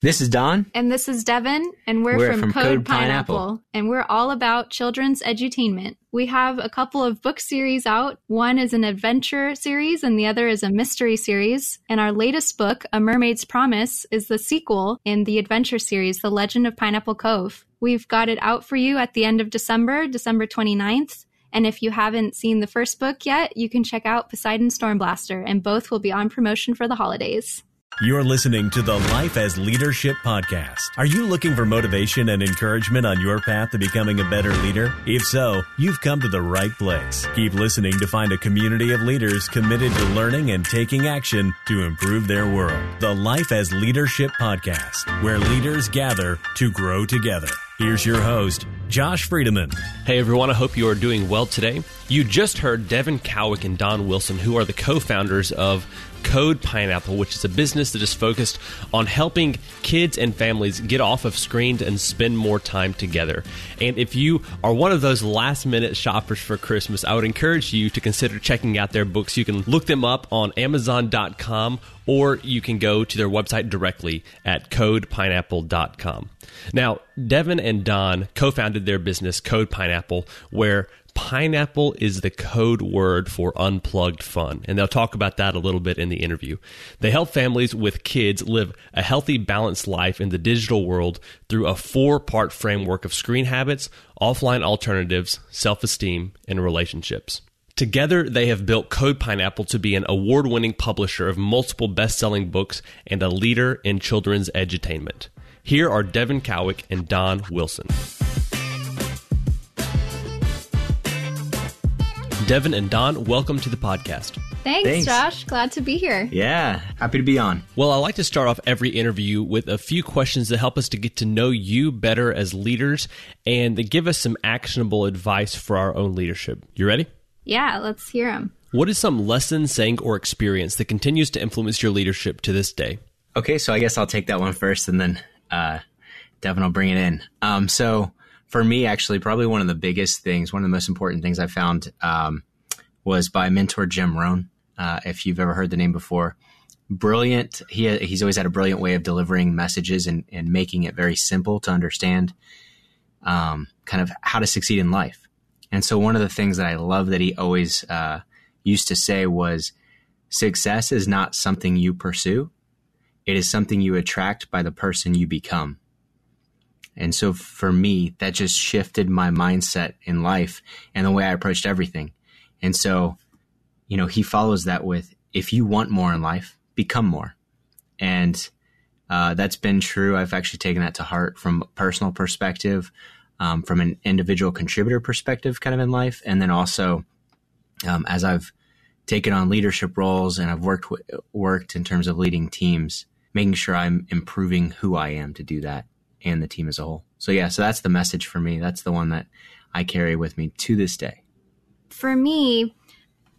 This is Don. And this is Devin, and we're, We're from, from Code, Code Pineapple, Pineapple. and we're all about children's edutainment. We have a couple of book series out. One is an adventure series, and the other is a mystery series. And our latest book, A Mermaid's Promise, is the sequel in the adventure series, The Legend of Pineapple Cove. We've got it out for you at the end of December, December 29th. And if you haven't seen the first book yet, you can check out Poseidon Stormblaster, and both will be on promotion for the holidays. You're listening to the Life as Leadership podcast. Are you looking for motivation and encouragement on your path to becoming a better leader? If so, you've come to the right place. Keep listening to find a community of leaders committed to learning and taking action to improve their world. The Life as Leadership podcast, where leaders gather to grow together. Here's your host, Josh Friedeman. Hey everyone, I hope you are doing well today. You just heard Devin Cowick and Don Wilson, who are the co founders of Code Pineapple, which is a business that is focused on helping kids and families get off of screens and spend more time together. And if you are one of those last minute shoppers for Christmas, I would encourage you to consider checking out their books. You can look them up on Amazon.com or you can go to their website directly at codepineapple.com. Now, Devin and Don co founded their business, Code Pineapple, where pineapple is the code word for unplugged fun. And they'll talk about that a little bit in the interview. They help families with kids live a healthy, balanced life in the digital world through a four part framework of screen habits, offline alternatives, self esteem, and relationships. Together, they have built Code Pineapple to be an award winning publisher of multiple best selling books and a leader in children's edutainment. Here are Devin Cowick and Don Wilson. Devin and Don, welcome to the podcast. Thanks, Thanks. Josh. Glad to be here. Yeah, happy to be on. Well, I like to start off every interview with a few questions that help us to get to know you better as leaders and that give us some actionable advice for our own leadership. You ready? Yeah, let's hear them. What is some lesson, saying, or experience that continues to influence your leadership to this day? Okay, so I guess I'll take that one first, and then uh, Devin will bring it in. Um, so for me, actually, probably one of the biggest things, one of the most important things I found um, was by mentor Jim Rohn. Uh, if you've ever heard the name before, brilliant. He he's always had a brilliant way of delivering messages and, and making it very simple to understand, um, kind of how to succeed in life. And so one of the things that I love that he always uh, used to say was, "Success is not something you pursue; it is something you attract by the person you become." And so for me, that just shifted my mindset in life and the way I approached everything. And so, you know, he follows that with if you want more in life, become more. And uh, that's been true. I've actually taken that to heart from a personal perspective, um, from an individual contributor perspective, kind of in life. And then also, um, as I've taken on leadership roles and I've worked, w- worked in terms of leading teams, making sure I'm improving who I am to do that and the team as a whole. So yeah, so that's the message for me. That's the one that I carry with me to this day. For me,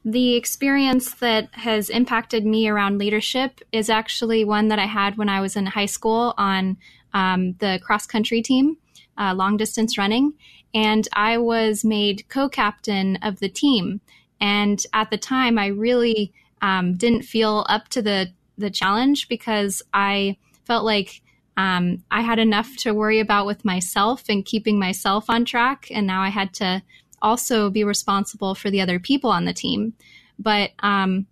the experience that has impacted me around leadership is actually one that I had when I was in high school on um, the cross country team, uh, long distance running. And I was made co captain of the team. And at the time, I really um, didn't feel up to the, the challenge because I felt like um, I had enough to worry about with myself and keeping myself on track. And now I had to also be responsible for the other people on the team. But um,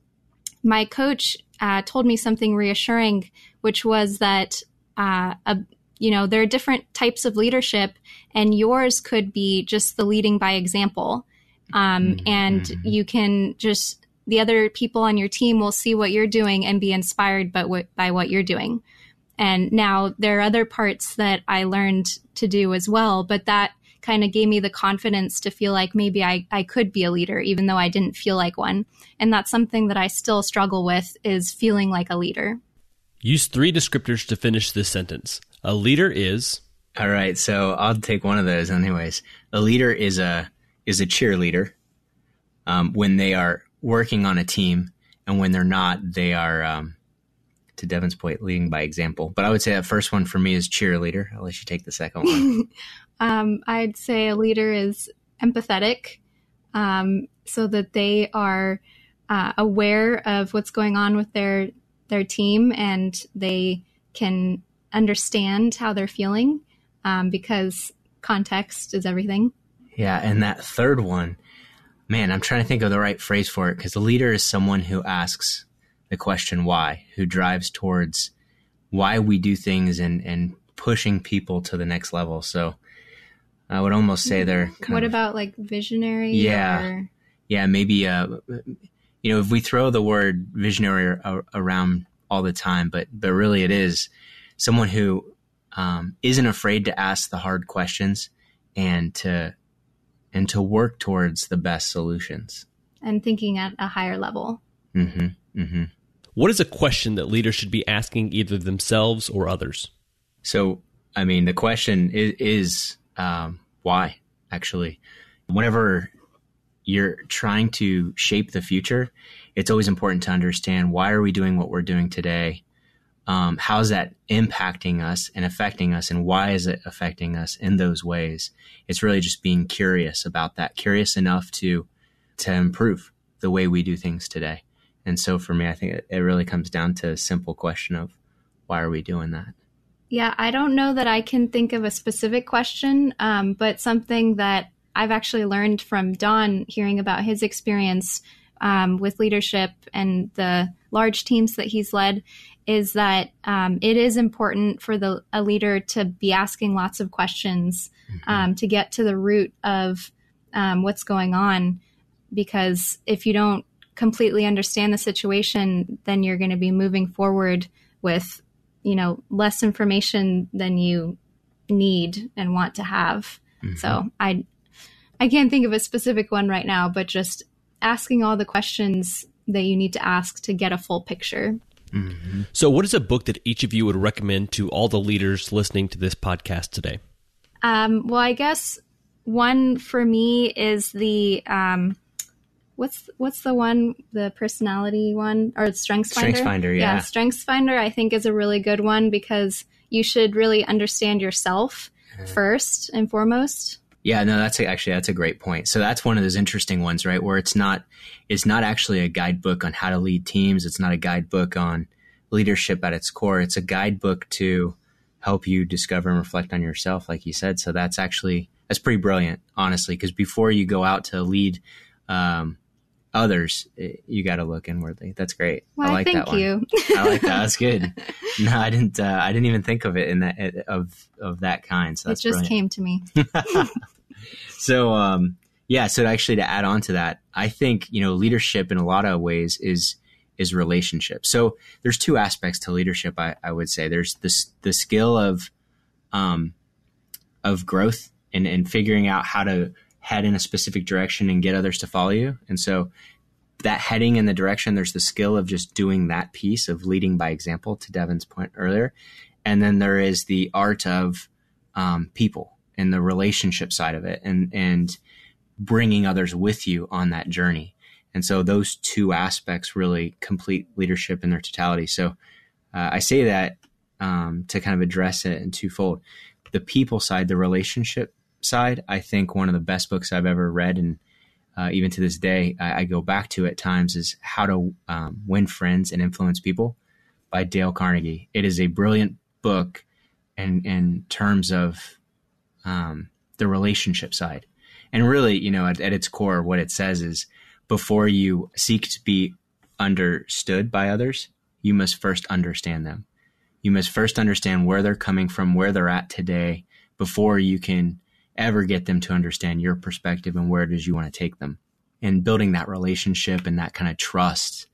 my coach uh, told me something reassuring, which was that uh, a, you know there are different types of leadership, and yours could be just the leading by example, um, and you can just the other people on your team will see what you're doing and be inspired by what, by what you're doing. And now there are other parts that I learned to do as well, but that kind of gave me the confidence to feel like maybe I, I could be a leader, even though I didn't feel like one. And that's something that I still struggle with is feeling like a leader. Use three descriptors to finish this sentence. A leader is All right, so I'll take one of those. Anyways, a leader is a is a cheerleader um, when they are working on a team, and when they're not, they are. Um, to Devin's point, leading by example. But I would say that first one for me is cheerleader. I'll let you take the second one. um, I'd say a leader is empathetic, um, so that they are uh, aware of what's going on with their their team and they can understand how they're feeling um, because context is everything. Yeah, and that third one, man, I'm trying to think of the right phrase for it because the leader is someone who asks the question why, who drives towards why we do things and and pushing people to the next level. So I would almost say they're. what of, about like visionary? Yeah, or? yeah, maybe. Uh, you know, if we throw the word visionary around all the time, but but really it is someone who um, not afraid to ask the hard questions and to and to work towards the best solutions and thinking at a higher level. Mm-hmm. Mm-hmm. What is a question that leaders should be asking either themselves or others? So, I mean, the question is, is um, why, actually. Whenever you're trying to shape the future, it's always important to understand why are we doing what we're doing today? Um, how's that impacting us and affecting us, and why is it affecting us in those ways? It's really just being curious about that, curious enough to to improve the way we do things today. And so for me, I think it, it really comes down to a simple question of why are we doing that? Yeah, I don't know that I can think of a specific question, um, but something that I've actually learned from Don hearing about his experience um, with leadership and the large teams that he's led is that um, it is important for the a leader to be asking lots of questions mm-hmm. um, to get to the root of um, what's going on because if you don't completely understand the situation, then you're going to be moving forward with, you know, less information than you need and want to have. Mm-hmm. So I, I can't think of a specific one right now, but just asking all the questions that you need to ask to get a full picture. Mm-hmm. So, what is a book that each of you would recommend to all the leaders listening to this podcast today? Um, well, I guess one for me is the um, what's what's the one the personality one? Or strengths finder? Strengths finder yeah. yeah strengths finder i think is a really good one because you should really understand yourself uh-huh. first and foremost. Yeah no that's a, actually that's a great point. So that's one of those interesting ones right where it's not it's not actually a guidebook on how to lead teams. It's not a guidebook on leadership at its core. It's a guidebook to help you discover and reflect on yourself like you said. So that's actually that's pretty brilliant honestly because before you go out to lead um, others, eh, you got to look inwardly. That's great. Well, I like thank that one. you. I like that. That's good. No, I didn't. Uh, I didn't even think of it in that eh, of of that kind. So it just brilliant. came to me. so, um, yeah. So actually, to add on to that, I think you know leadership in a lot of ways is is relationship. So there's two aspects to leadership. I, I would say there's this the skill of um, of growth and and figuring out how to head in a specific direction and get others to follow you. And so that heading in the direction, there's the skill of just doing that piece of leading by example to Devin's point earlier. And then there is the art of um, people and the relationship side of it and, and bringing others with you on that journey. And so those two aspects really complete leadership in their totality. So uh, I say that um, to kind of address it in twofold. The people side, the relationship side, I think one of the best books I've ever read, and uh, even to this day, I, I, go back to at times, is How to um, Win Friends and Influence People by Dale Carnegie. It is a brilliant book in, in terms of um, the relationship side. And really, you know, at, at its core, what it says is before you seek to be understood by others, you must first understand them. You must first understand where they're coming from, where they're at today, before you can ever get them to understand your perspective and where it is you want to take them. And building that relationship and that kind of trust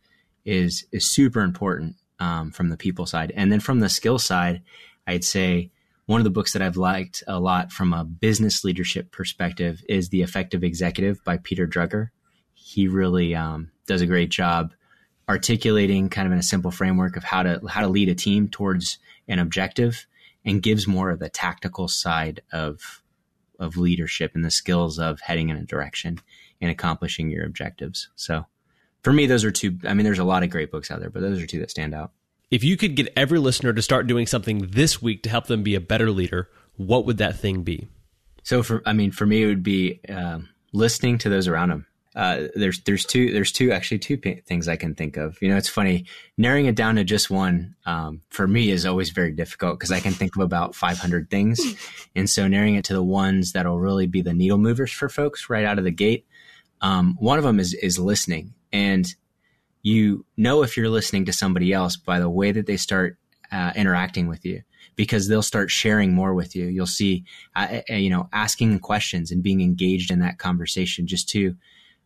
is is super important um, from the people side. And then from the skill side, I'd say one of the books that I've liked a lot from a business leadership perspective is The Effective Executive by Peter Drucker. He really um, does a great job articulating kind of in a simple framework of how to how to lead a team towards an objective and gives more of the tactical side of of leadership and the skills of heading in a direction and accomplishing your objectives. So for me, those are two. I mean, there's a lot of great books out there, but those are two that stand out. If you could get every listener to start doing something this week to help them be a better leader, what would that thing be? So for, I mean, for me, it would be um, listening to those around them. Uh, there's there's two there's two actually two p- things I can think of. You know, it's funny narrowing it down to just one um, for me is always very difficult because I can think of about 500 things, and so narrowing it to the ones that'll really be the needle movers for folks right out of the gate. Um, one of them is is listening, and you know if you're listening to somebody else by the way that they start uh, interacting with you because they'll start sharing more with you. You'll see, uh, uh you know, asking questions and being engaged in that conversation just to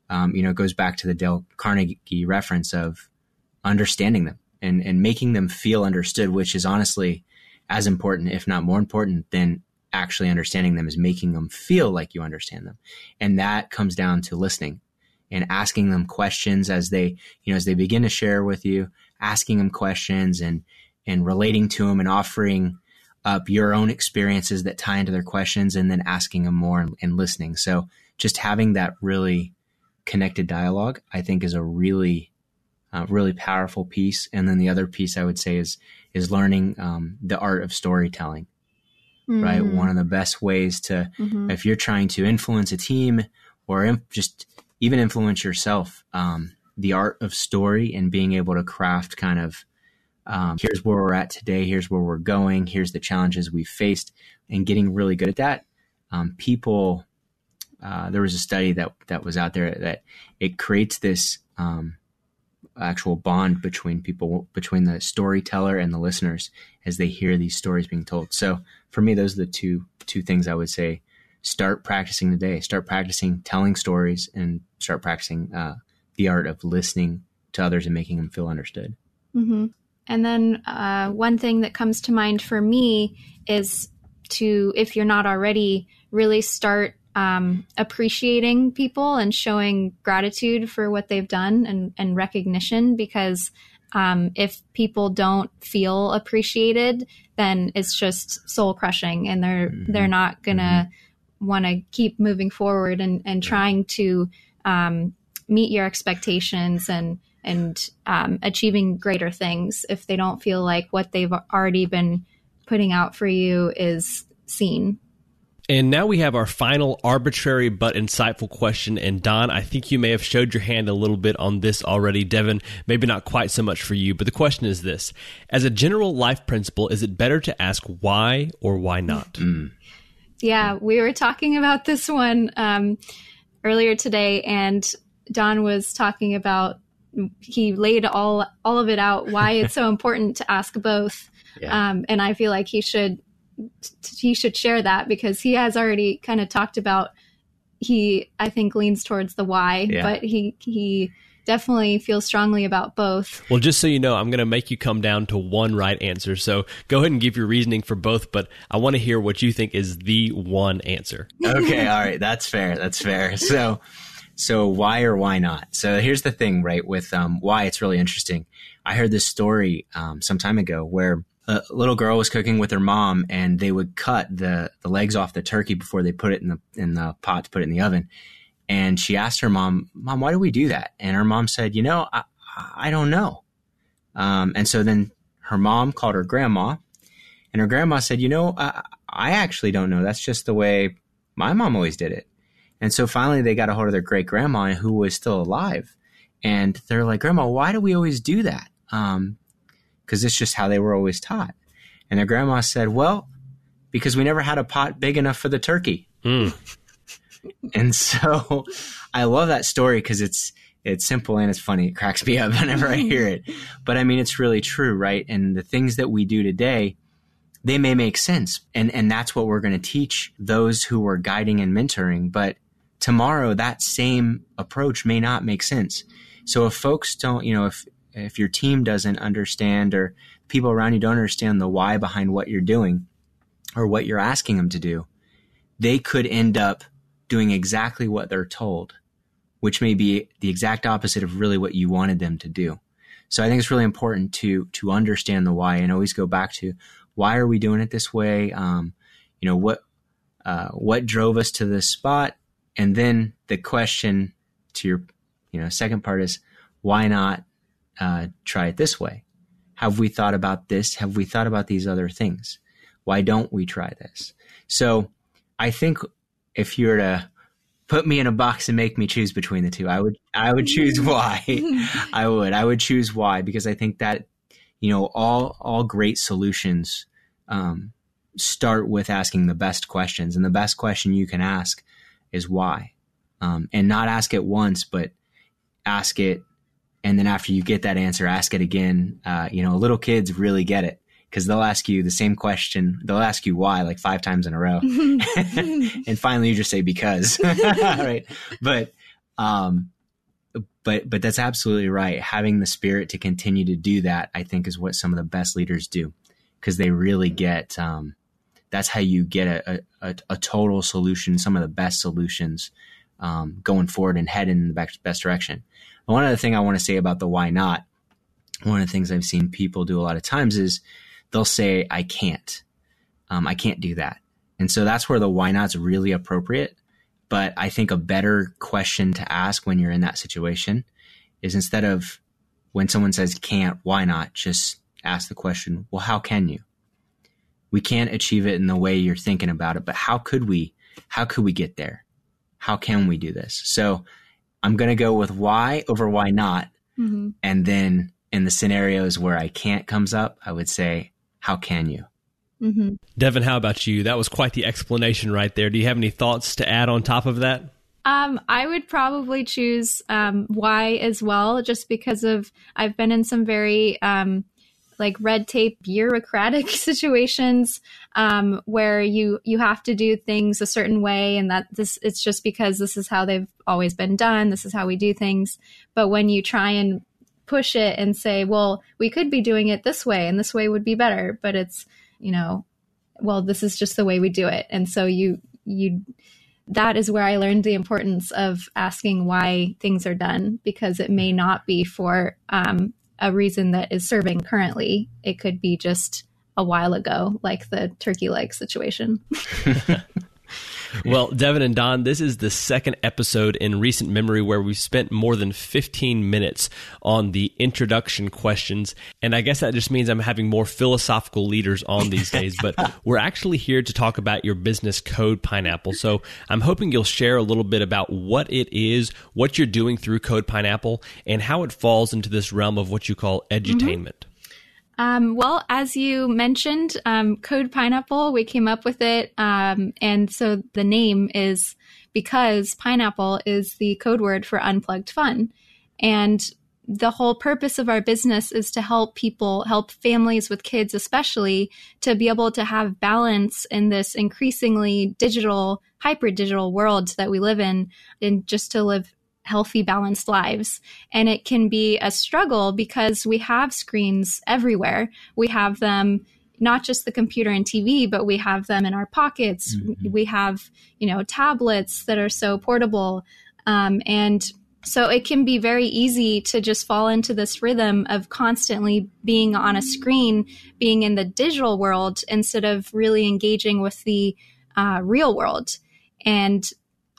um, you know, it goes back to the Dale Carnegie reference of understanding them and, and making them feel understood, which is honestly as important, if not more important than actually understanding them is making them feel like you understand them. And that comes down to listening and asking them questions as they, you know, as they begin to share with you, asking them questions and, and relating to them and offering up your own experiences that tie into their questions and then asking them more and, and listening. So just having that really connected dialogue, I think is a really, uh, really powerful piece. And then the other piece I would say is is learning um, the art of storytelling. Mm-hmm. Right, one of the best ways to mm-hmm. if you're trying to influence a team or inf- just even influence yourself, um, the art of story and being able to craft kind of um, here's where we're at today, here's where we're going, here's the challenges we've faced, and getting really good at that. Um, people uh, there was a study that that was out there that it creates this um, actual bond between people between the storyteller and the listeners as they hear these stories being told. So for me, those are the two two things I would say. Start practicing today. Start practicing telling stories and start practicing uh, the art of listening to others and making them feel understood. Mm-hmm. And then uh, one thing that comes to mind for me is to, if you're not already, really start um, appreciating people and showing gratitude for what they've done and, and recognition because um, if people don't feel appreciated then it's just soul crushing and they're mm-hmm. they're not gonna mm-hmm. want to keep moving forward and, and trying to um, meet your expectations and and um, achieving greater things if they don't feel like what they've already been putting out for you is seen and now we have our final arbitrary but insightful question. And Don, I think you may have showed your hand a little bit on this already. Devin, maybe not quite so much for you, but the question is this As a general life principle, is it better to ask why or why not? Mm. Yeah, we were talking about this one um, earlier today, and Don was talking about he laid all all of it out why it's so important to ask both. Yeah. Um, and I feel like he should he should share that because he has already kind of talked about he I think leans towards the why, yeah. but he he definitely feels strongly about both. Well, just so you know, I'm going to make you come down to one right answer. So go ahead and give your reasoning for both, but I want to hear what you think is the one answer. okay, all right, that's fair. That's fair. So so why or why not? So here's the thing, right? With um, why it's really interesting. I heard this story um, some time ago where a little girl was cooking with her mom and they would cut the, the legs off the turkey before they put it in the in the pot to put it in the oven. And she asked her mom, "Mom, why do we do that?" And her mom said, "You know, I, I don't know." Um, and so then her mom called her grandma, and her grandma said, "You know, I, I actually don't know. That's just the way my mom always did it." And so finally, they got a hold of their great grandma who was still alive, and they're like, "Grandma, why do we always do that?" Um, because it's just how they were always taught. And their grandma said, Well, because we never had a pot big enough for the turkey. Mm. and so I love that story because it's it's simple and it's funny. It cracks me up whenever I hear it. But I mean, it's really true, right? And the things that we do today, they may make sense. And, and that's what we're going to teach those who are guiding and mentoring. But tomorrow, that same approach may not make sense. So if folks don't, you know, if, if your team doesn't understand or people around you don't understand the why behind what you're doing or what you're asking them to do, they could end up doing exactly what they're told, which may be the exact opposite of really what you wanted them to do. So I think it's really important to to understand the why and always go back to why are we doing it this way? Um, you know, what, uh, what drove us to this spot? And then the question to your, you know, second part is why not uh, try it this way? Have we thought about this? Have we thought about these other things? Why don't we try this? So I think if you were to put me in a box and make me choose between the two, I would I would choose why. I would. I would choose why because I think that you know all all great solutions um, start with asking the best questions, and the best question you can ask is why, um, and not ask it once, but ask it, and then after you get that answer, ask it again. Uh, you know, little kids really get it because they'll ask you the same question. They'll ask you why like five times in a row, and finally you just say because, right? But, um, but but that's absolutely right. Having the spirit to continue to do that, I think, is what some of the best leaders do because they really get. Um, that's how you get a, a, a, total solution, some of the best solutions um, going forward and head in the best, best direction. One other thing I want to say about the why not, one of the things I've seen people do a lot of times is they'll say, I can't. Um, I can't do that. And so that's where the why not's really appropriate. But I think a better question to ask when you're in that situation is instead of when someone says can't, why not, just ask the question, well, how can you? We can't achieve it in the way you're thinking about it, but how could we? How could we get there? How can we do this? So I'm going to go with why over why not. Mm-hmm. And then in the scenarios where I can't comes up, I would say, how can you? Mm-hmm. Devin, how about you? That was quite the explanation right there. Do you have any thoughts to add on top of that? Um, I would probably choose um, why as well, just because of I've been in some very um, like red tape bureaucratic situations um, where you you have to do things a certain way, and that this it's just because this is how they've always been done. This is how we do things. But when you try and push it and say, well, we could be doing it this way and this way would be better, but it's, you know, well, this is just the way we do it. And so you, you, that is where I learned the importance of asking why things are done because it may not be for um, a reason that is serving currently. It could be just a while ago, like the turkey leg situation. well, Devin and Don, this is the second episode in recent memory where we've spent more than 15 minutes on the introduction questions. And I guess that just means I'm having more philosophical leaders on these days. But we're actually here to talk about your business Code Pineapple. So I'm hoping you'll share a little bit about what it is, what you're doing through Code Pineapple, and how it falls into this realm of what you call edutainment. Mm-hmm. Um, well, as you mentioned, um, Code Pineapple, we came up with it. Um, and so the name is because pineapple is the code word for unplugged fun. And the whole purpose of our business is to help people, help families with kids, especially, to be able to have balance in this increasingly digital, hyper digital world that we live in, and just to live healthy, balanced lives. And it can be a struggle because we have screens everywhere. We have them not just the computer and TV, but we have them in our pockets. Mm-hmm. We have, you know, tablets that are so portable. Um, and so it can be very easy to just fall into this rhythm of constantly being on a screen, being in the digital world instead of really engaging with the uh, real world. And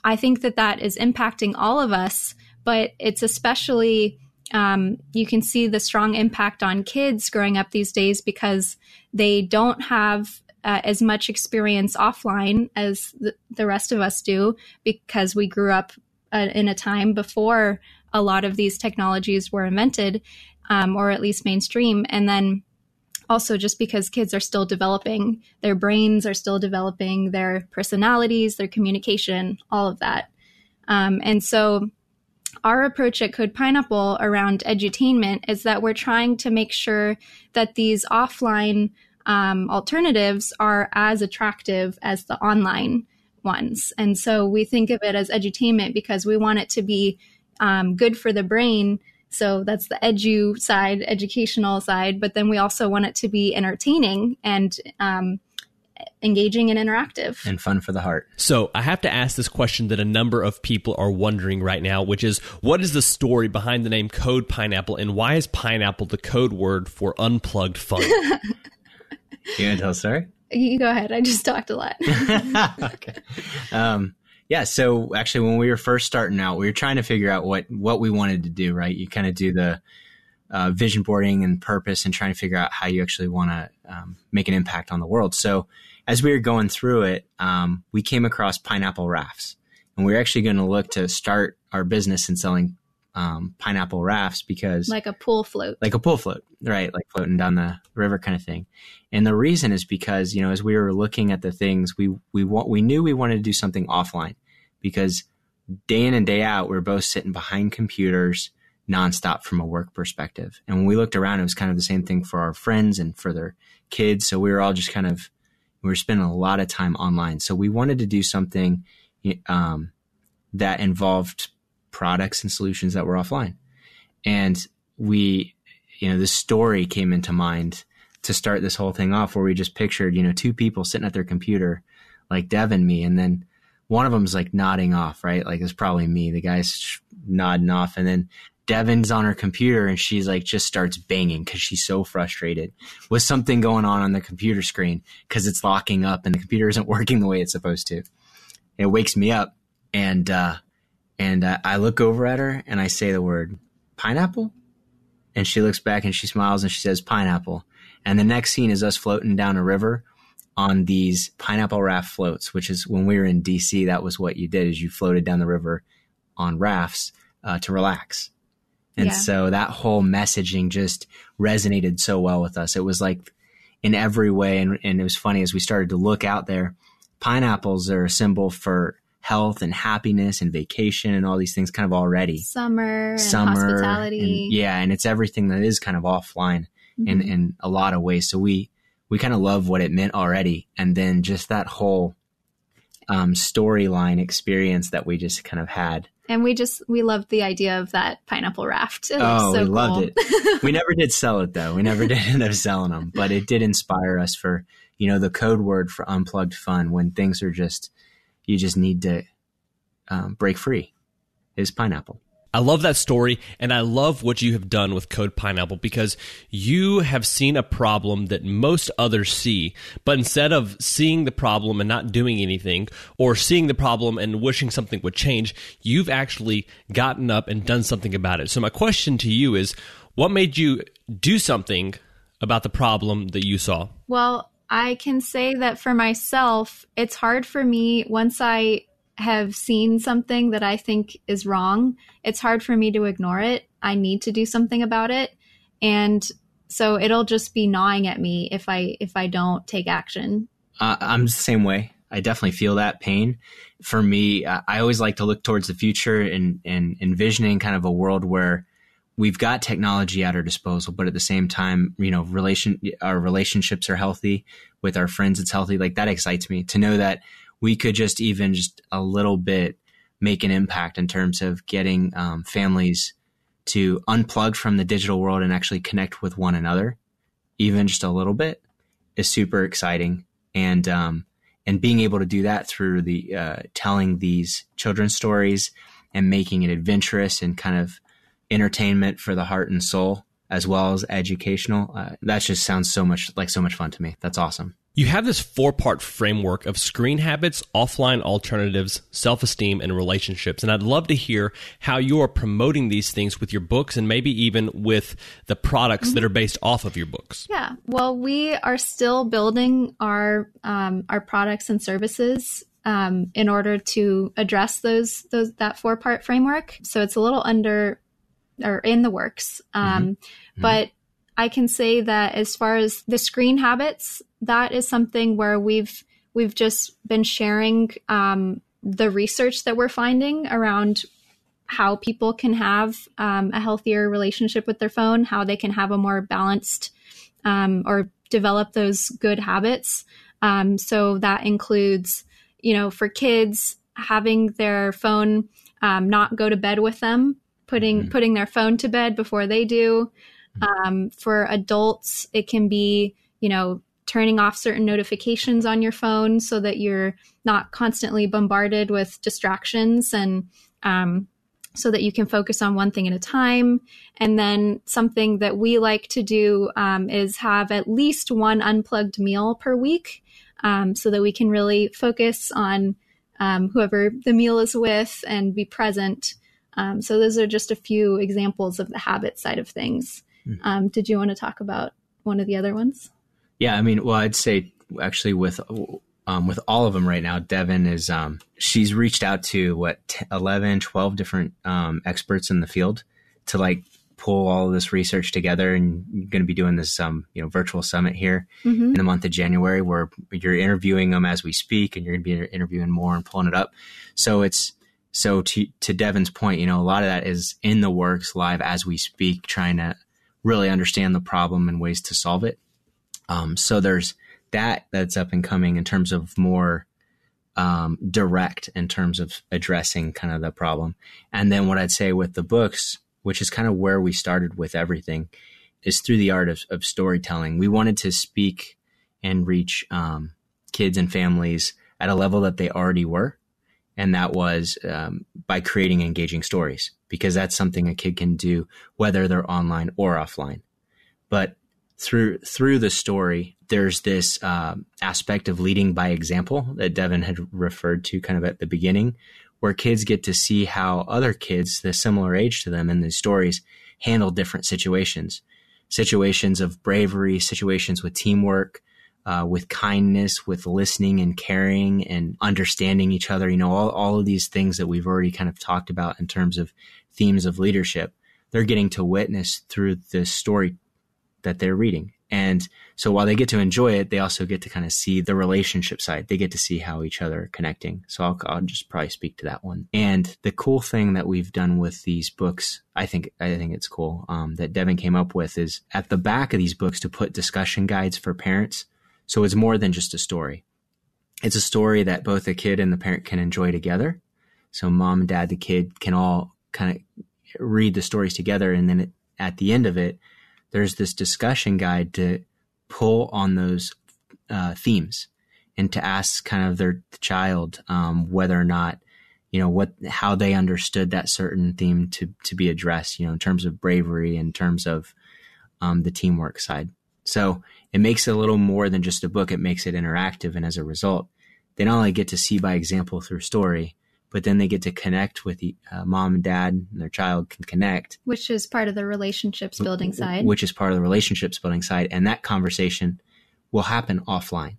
I think that that is impacting all of us, but it's especially um, you can see the strong impact on kids growing up these days because they don't have uh, as much experience offline as the, the, rest of us do because we grew up uh, in a time before a lot of these technologies were invented um, or at least mainstream. And then also just because kids are still developing, their brains are still developing, their personalities, their communication, all of that. Um, and so our approach at Code Pineapple around edutainment is that we're trying to make sure that these offline um, alternatives are as attractive as the online ones. And so we think of it as edutainment because we want it to be um, good for the brain so that's the edu side, educational side. But then we also want it to be entertaining and um, engaging and interactive and fun for the heart. So I have to ask this question that a number of people are wondering right now, which is what is the story behind the name Code Pineapple and why is pineapple the code word for unplugged fun? you want to tell a story? You go ahead. I just talked a lot. okay. Um, yeah. So actually, when we were first starting out, we were trying to figure out what what we wanted to do. Right. You kind of do the uh, vision boarding and purpose, and trying to figure out how you actually want to um, make an impact on the world. So as we were going through it, um, we came across pineapple rafts, and we are actually going to look to start our business in selling um, pineapple rafts because like a pool float, like a pool float, right? Like floating down the river kind of thing. And the reason is because you know as we were looking at the things, we we want we knew we wanted to do something offline because day in and day out we're both sitting behind computers nonstop from a work perspective. And when we looked around, it was kind of the same thing for our friends and for their kids. So we were all just kind of we were spending a lot of time online. So we wanted to do something um, that involved products and solutions that were offline. And we, you know, this story came into mind to start this whole thing off where we just pictured, you know, two people sitting at their computer, like Dev and me, and then one of them's like nodding off, right? Like it's probably me. The guy's nodding off, and then Devin's on her computer and she's like just starts banging because she's so frustrated with something going on on the computer screen because it's locking up and the computer isn't working the way it's supposed to. It wakes me up and uh, and uh, I look over at her and I say the word pineapple, and she looks back and she smiles and she says pineapple. And the next scene is us floating down a river on these pineapple raft floats, which is when we were in DC. That was what you did is you floated down the river on rafts uh, to relax. And yeah. so that whole messaging just resonated so well with us. It was like in every way. And, and it was funny as we started to look out there, pineapples are a symbol for health and happiness and vacation and all these things kind of already. Summer, summer, hospitality. And, yeah, and it's everything that is kind of offline mm-hmm. in in a lot of ways. So we we kind of love what it meant already, and then just that whole um, storyline experience that we just kind of had. And we just we loved the idea of that pineapple raft. It oh, so we cool. loved it. we never did sell it though. We never did end up selling them, but it did inspire us for you know the code word for unplugged fun when things are just you just need to um, break free is pineapple. I love that story and I love what you have done with Code Pineapple because you have seen a problem that most others see, but instead of seeing the problem and not doing anything or seeing the problem and wishing something would change, you've actually gotten up and done something about it. So my question to you is what made you do something about the problem that you saw? Well, I can say that for myself, it's hard for me once I have seen something that I think is wrong, it's hard for me to ignore it. I need to do something about it. And so it'll just be gnawing at me if I if I don't take action. Uh, I'm the same way. I definitely feel that pain. For me, I always like to look towards the future and, and envisioning kind of a world where we've got technology at our disposal, but at the same time, you know, relation our relationships are healthy with our friends. It's healthy. Like that excites me to know that we could just even just a little bit make an impact in terms of getting um, families to unplug from the digital world and actually connect with one another, even just a little bit, is super exciting. And um, and being able to do that through the uh, telling these children's stories and making it adventurous and kind of entertainment for the heart and soul as well as educational. Uh, that just sounds so much like so much fun to me. That's awesome. You have this four part framework of screen habits, offline alternatives, self esteem, and relationships. And I'd love to hear how you are promoting these things with your books and maybe even with the products mm-hmm. that are based off of your books. Yeah. Well, we are still building our, um, our products and services um, in order to address those those that four part framework. So it's a little under or in the works. Um, mm-hmm. Mm-hmm. But I can say that as far as the screen habits, that is something where we've we've just been sharing um, the research that we're finding around how people can have um, a healthier relationship with their phone, how they can have a more balanced um, or develop those good habits. Um, so that includes, you know, for kids having their phone um, not go to bed with them putting mm-hmm. putting their phone to bed before they do. Um, for adults, it can be you know turning off certain notifications on your phone so that you're not constantly bombarded with distractions and um, so that you can focus on one thing at a time. And then something that we like to do um, is have at least one unplugged meal per week um, so that we can really focus on um, whoever the meal is with and be present. Um, so those are just a few examples of the habit side of things. Mm-hmm. did you want to talk about one of the other ones? Yeah, I mean, well, I'd say actually with um, with all of them right now, Devin is um, she's reached out to what 11, 12 different um, experts in the field to like pull all of this research together and going to be doing this um, you know virtual summit here mm-hmm. in the month of January where you're interviewing them as we speak and you're going to be interviewing more and pulling it up so it's so to to Devin's point you know a lot of that is in the works live as we speak trying to really understand the problem and ways to solve it um, so there's that that's up and coming in terms of more um, direct in terms of addressing kind of the problem and then what I'd say with the books which is kind of where we started with everything, is through the art of, of storytelling. We wanted to speak and reach um, kids and families at a level that they already were. And that was um, by creating engaging stories, because that's something a kid can do whether they're online or offline. But through through the story, there's this uh, aspect of leading by example that Devin had referred to kind of at the beginning, where kids get to see how other kids, the similar age to them in these stories, handle different situations. Situations of bravery, situations with teamwork, uh, with kindness, with listening and caring and understanding each other. You know, all, all of these things that we've already kind of talked about in terms of themes of leadership, they're getting to witness through the story that they're reading. And so while they get to enjoy it, they also get to kind of see the relationship side. They get to see how each other are connecting. So I'll, I'll just probably speak to that one. And the cool thing that we've done with these books, I think, I think it's cool, um, that Devin came up with is at the back of these books to put discussion guides for parents. So it's more than just a story. It's a story that both the kid and the parent can enjoy together. So mom and dad, the kid can all kind of read the stories together. And then it, at the end of it, there's this discussion guide to pull on those uh, themes and to ask kind of their child um, whether or not you know what how they understood that certain theme to to be addressed you know in terms of bravery in terms of um, the teamwork side so it makes it a little more than just a book. It makes it interactive. And as a result they not only get to see by example through story but then they get to connect with the, uh, mom and dad and their child can connect. Which is part of the relationships building side. which is part of the relationships building side. And that conversation will happen offline.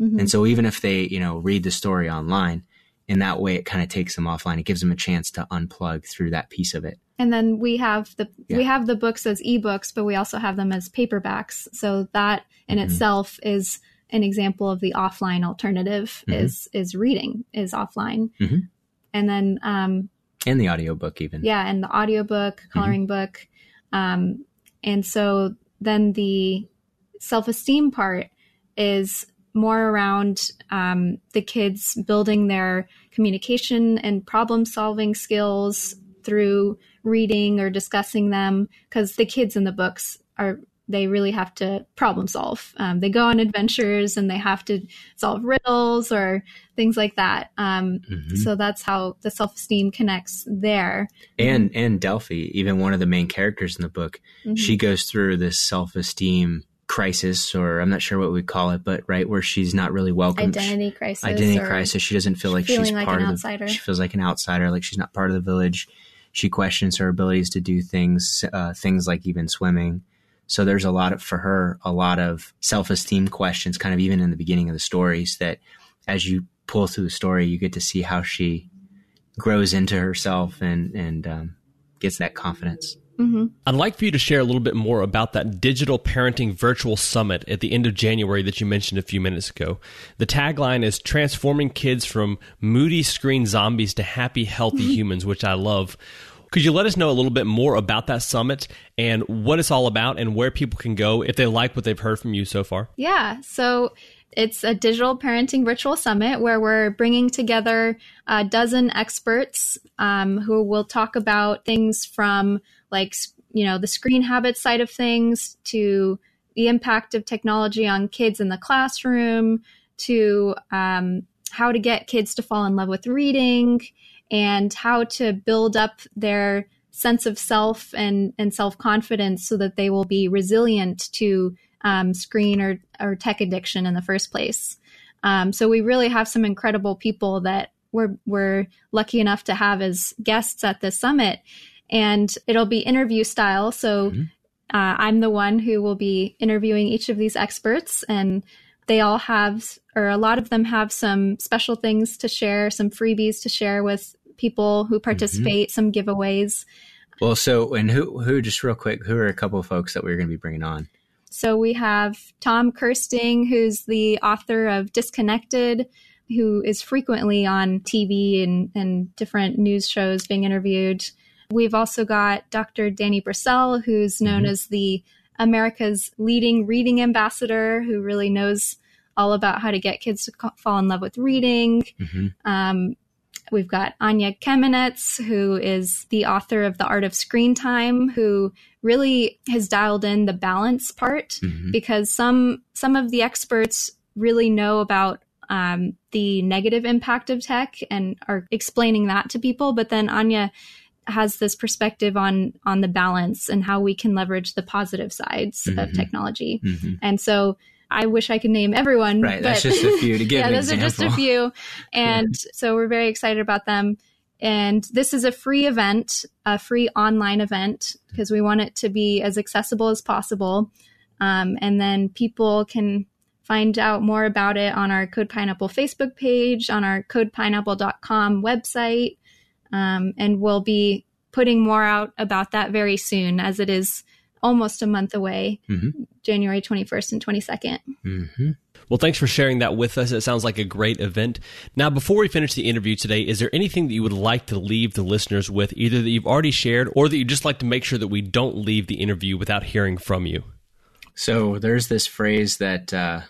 Mm-hmm. and so even if they you know read the story online in that way it kind of takes them offline. It gives them a chance to unplug through that piece of it and then we have the yeah. we have the books as ebooks but we also have them as paperbacks so that in mm-hmm. itself is an example of the offline alternative mm-hmm. is is reading is offline mm-hmm and then um, and the audiobook even yeah and the audiobook mm-hmm. coloring book um, and so then the self-esteem part is more around um, the kids building their communication and problem solving skills through reading or discussing them because the kids in the books are they really have to problem solve. Um, they go on adventures and they have to solve riddles or things like that. Um, mm-hmm. So that's how the self esteem connects there. And and Delphi, even one of the main characters in the book, mm-hmm. she goes through this self esteem crisis, or I'm not sure what we call it, but right where she's not really welcome. Identity crisis. Identity crisis. She doesn't feel like she's like part of the. She feels like an outsider, like she's not part of the village. She questions her abilities to do things, uh, things like even swimming so there's a lot of, for her, a lot of self esteem questions, kind of even in the beginning of the stories that as you pull through the story, you get to see how she grows into herself and, and, um, gets that confidence. Mm-hmm. I'd like for you to share a little bit more about that digital parenting virtual summit at the end of January that you mentioned a few minutes ago. The tagline is transforming kids from moody screen zombies to happy, healthy mm-hmm. humans, which I love. Could you let us know a little bit more about that summit and what it's all about and where people can go if they like what they've heard from you so far? Yeah. So it's a digital parenting virtual summit where we're bringing together a dozen experts um, who will talk about things from like, you know, the screen habit side of things to the impact of technology on kids in the classroom to um, how to get kids to fall in love with reading and how to build up their sense of self and, and self confidence so that they will be resilient to um, screen or, or tech addiction in the first place. Um, so we really have some incredible people that we're, we're lucky enough to have as guests at this summit. And it'll be interview style. So mm-hmm. uh, I'm the one who will be interviewing each of these experts, and they all have, or a lot of them have some special things to share, some freebies to share with people who mm-hmm. participate, mm-hmm. some giveaways. Well, so and who who just real quick, who are a couple of folks that we're going to be bringing on? So we have Tom Kersting, who's the author of Disconnected, who is frequently on TV and, and different news shows being interviewed. We've also got Dr. Danny Brassell, who's known mm-hmm. as the America's leading reading ambassador, who really knows all about how to get kids to fall in love with reading. Mm-hmm. Um, We've got Anya Kamenetz, who is the author of The Art of Screen Time, who really has dialed in the balance part mm-hmm. because some some of the experts really know about um, the negative impact of tech and are explaining that to people. But then Anya has this perspective on on the balance and how we can leverage the positive sides mm-hmm. of technology. Mm-hmm. And so I wish I could name everyone. Right, that's just a few to give. yeah, those example. are just a few, and so we're very excited about them. And this is a free event, a free online event, because we want it to be as accessible as possible. Um, and then people can find out more about it on our Code Pineapple Facebook page, on our codepineapple.com website. Um, and we'll be putting more out about that very soon as it is almost a month away, mm-hmm. January 21st and 22nd. Mm-hmm. Well, thanks for sharing that with us. It sounds like a great event. Now, before we finish the interview today, is there anything that you would like to leave the listeners with, either that you've already shared or that you'd just like to make sure that we don't leave the interview without hearing from you? So there's this phrase that, uh,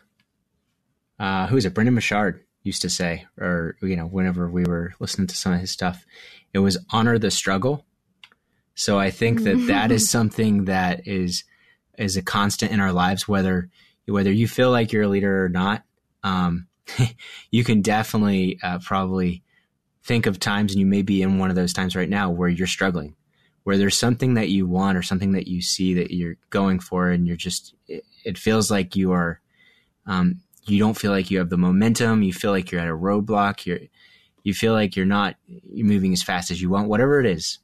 uh, who is it? Brendon Burchard used to say, or, you know, whenever we were listening to some of his stuff, it was honor the struggle so I think that that is something that is is a constant in our lives, whether whether you feel like you're a leader or not. Um, you can definitely uh, probably think of times, and you may be in one of those times right now where you're struggling, where there's something that you want or something that you see that you're going for, and you're just it, it feels like you are. Um, you don't feel like you have the momentum. You feel like you're at a roadblock. You're you feel like you're not you're moving as fast as you want. Whatever it is,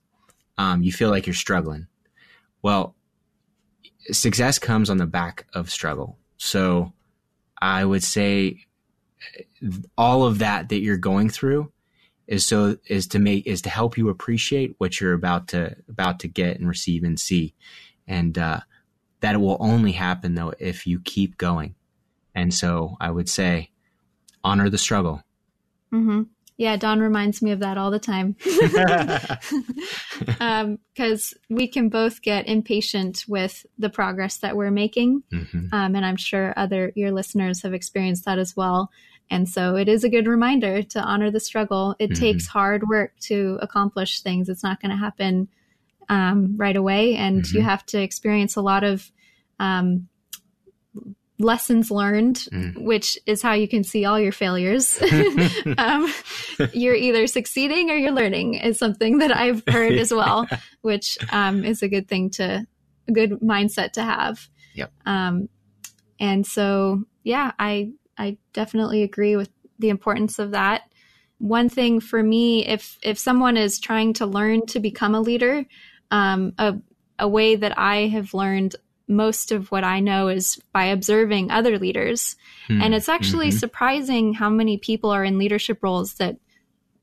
um, you feel like you're struggling. Well, success comes on the back of struggle. So I would say all of that that you're going through is so is to make is to help you appreciate what you're about to about to get and receive and see, and uh, that will only happen though if you keep going. And so I would say, honor the struggle. Mm-hmm. Yeah, Don reminds me of that all the time. Because um, we can both get impatient with the progress that we're making. Mm-hmm. Um, and I'm sure other your listeners have experienced that as well. And so it is a good reminder to honor the struggle. It mm-hmm. takes hard work to accomplish things. It's not going to happen um, right away. And mm-hmm. you have to experience a lot of um, lessons learned, mm. which is how you can see all your failures. um, you're either succeeding or you're learning, is something that I've heard as well, which um, is a good thing to, a good mindset to have. Yep. Um, and so, yeah, I I definitely agree with the importance of that. One thing for me, if if someone is trying to learn to become a leader, um, a a way that I have learned most of what I know is by observing other leaders. Mm, and it's actually mm-hmm. surprising how many people are in leadership roles that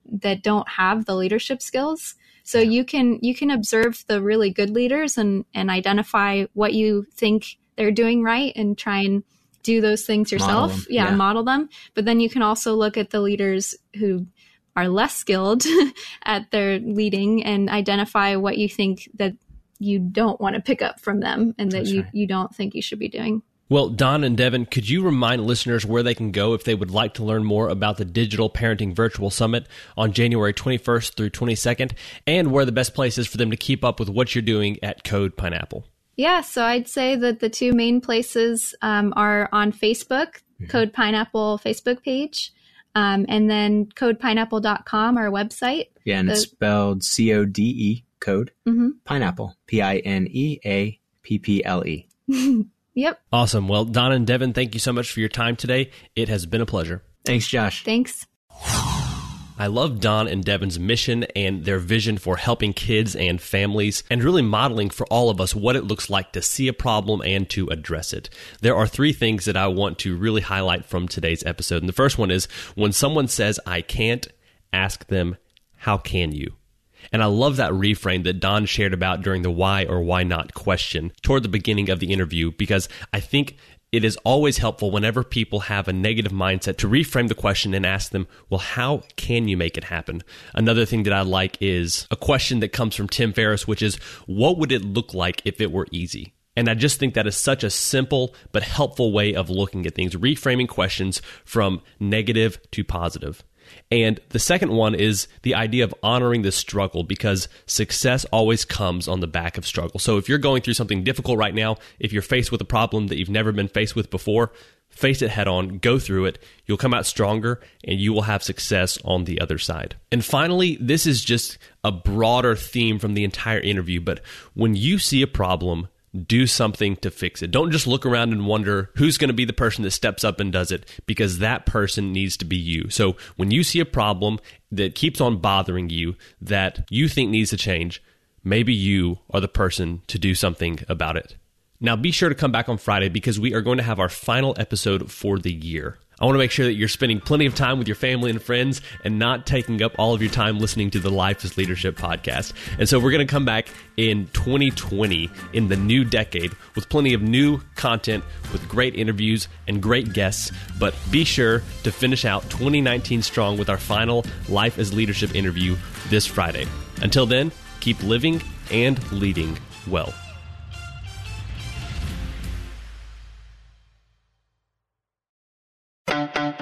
that don't have the leadership skills. So yeah. you can you can observe the really good leaders and and identify what you think they're doing right and try and do those things yourself. Yeah, yeah, model them. But then you can also look at the leaders who are less skilled at their leading and identify what you think that you don't want to pick up from them and that That's you, right. you don't think you should be doing. Well, Don and Devin, could you remind listeners where they can go if they would like to learn more about the Digital Parenting Virtual Summit on January 21st through 22nd, and where the best place is for them to keep up with what you're doing at Code Pineapple? Yeah, so I'd say that the two main places um, are on Facebook, mm-hmm. Code Pineapple Facebook page, Um, and then codepineapple.com, our website. Yeah, and it's spelled C O D E code Mhm. pineapple P I N E A P P L E. Yep. Awesome. Well, Don and Devin, thank you so much for your time today. It has been a pleasure. Thanks, Josh. Thanks. I love Don and Devin's mission and their vision for helping kids and families and really modeling for all of us what it looks like to see a problem and to address it. There are three things that I want to really highlight from today's episode. And the first one is when someone says, I can't, ask them, How can you? And I love that reframe that Don shared about during the why or why not question toward the beginning of the interview because I think it is always helpful whenever people have a negative mindset to reframe the question and ask them, well, how can you make it happen? Another thing that I like is a question that comes from Tim Ferriss, which is, what would it look like if it were easy? And I just think that is such a simple but helpful way of looking at things, reframing questions from negative to positive. And the second one is the idea of honoring the struggle because success always comes on the back of struggle. So if you're going through something difficult right now, if you're faced with a problem that you've never been faced with before, face it head on, go through it. You'll come out stronger and you will have success on the other side. And finally, this is just a broader theme from the entire interview, but when you see a problem, do something to fix it. Don't just look around and wonder who's going to be the person that steps up and does it because that person needs to be you. So when you see a problem that keeps on bothering you that you think needs to change, maybe you are the person to do something about it. Now be sure to come back on Friday because we are going to have our final episode for the year. I want to make sure that you're spending plenty of time with your family and friends and not taking up all of your time listening to the Life is Leadership podcast. And so we're going to come back in 2020 in the new decade with plenty of new content with great interviews and great guests. But be sure to finish out 2019 strong with our final Life is Leadership interview this Friday. Until then, keep living and leading well.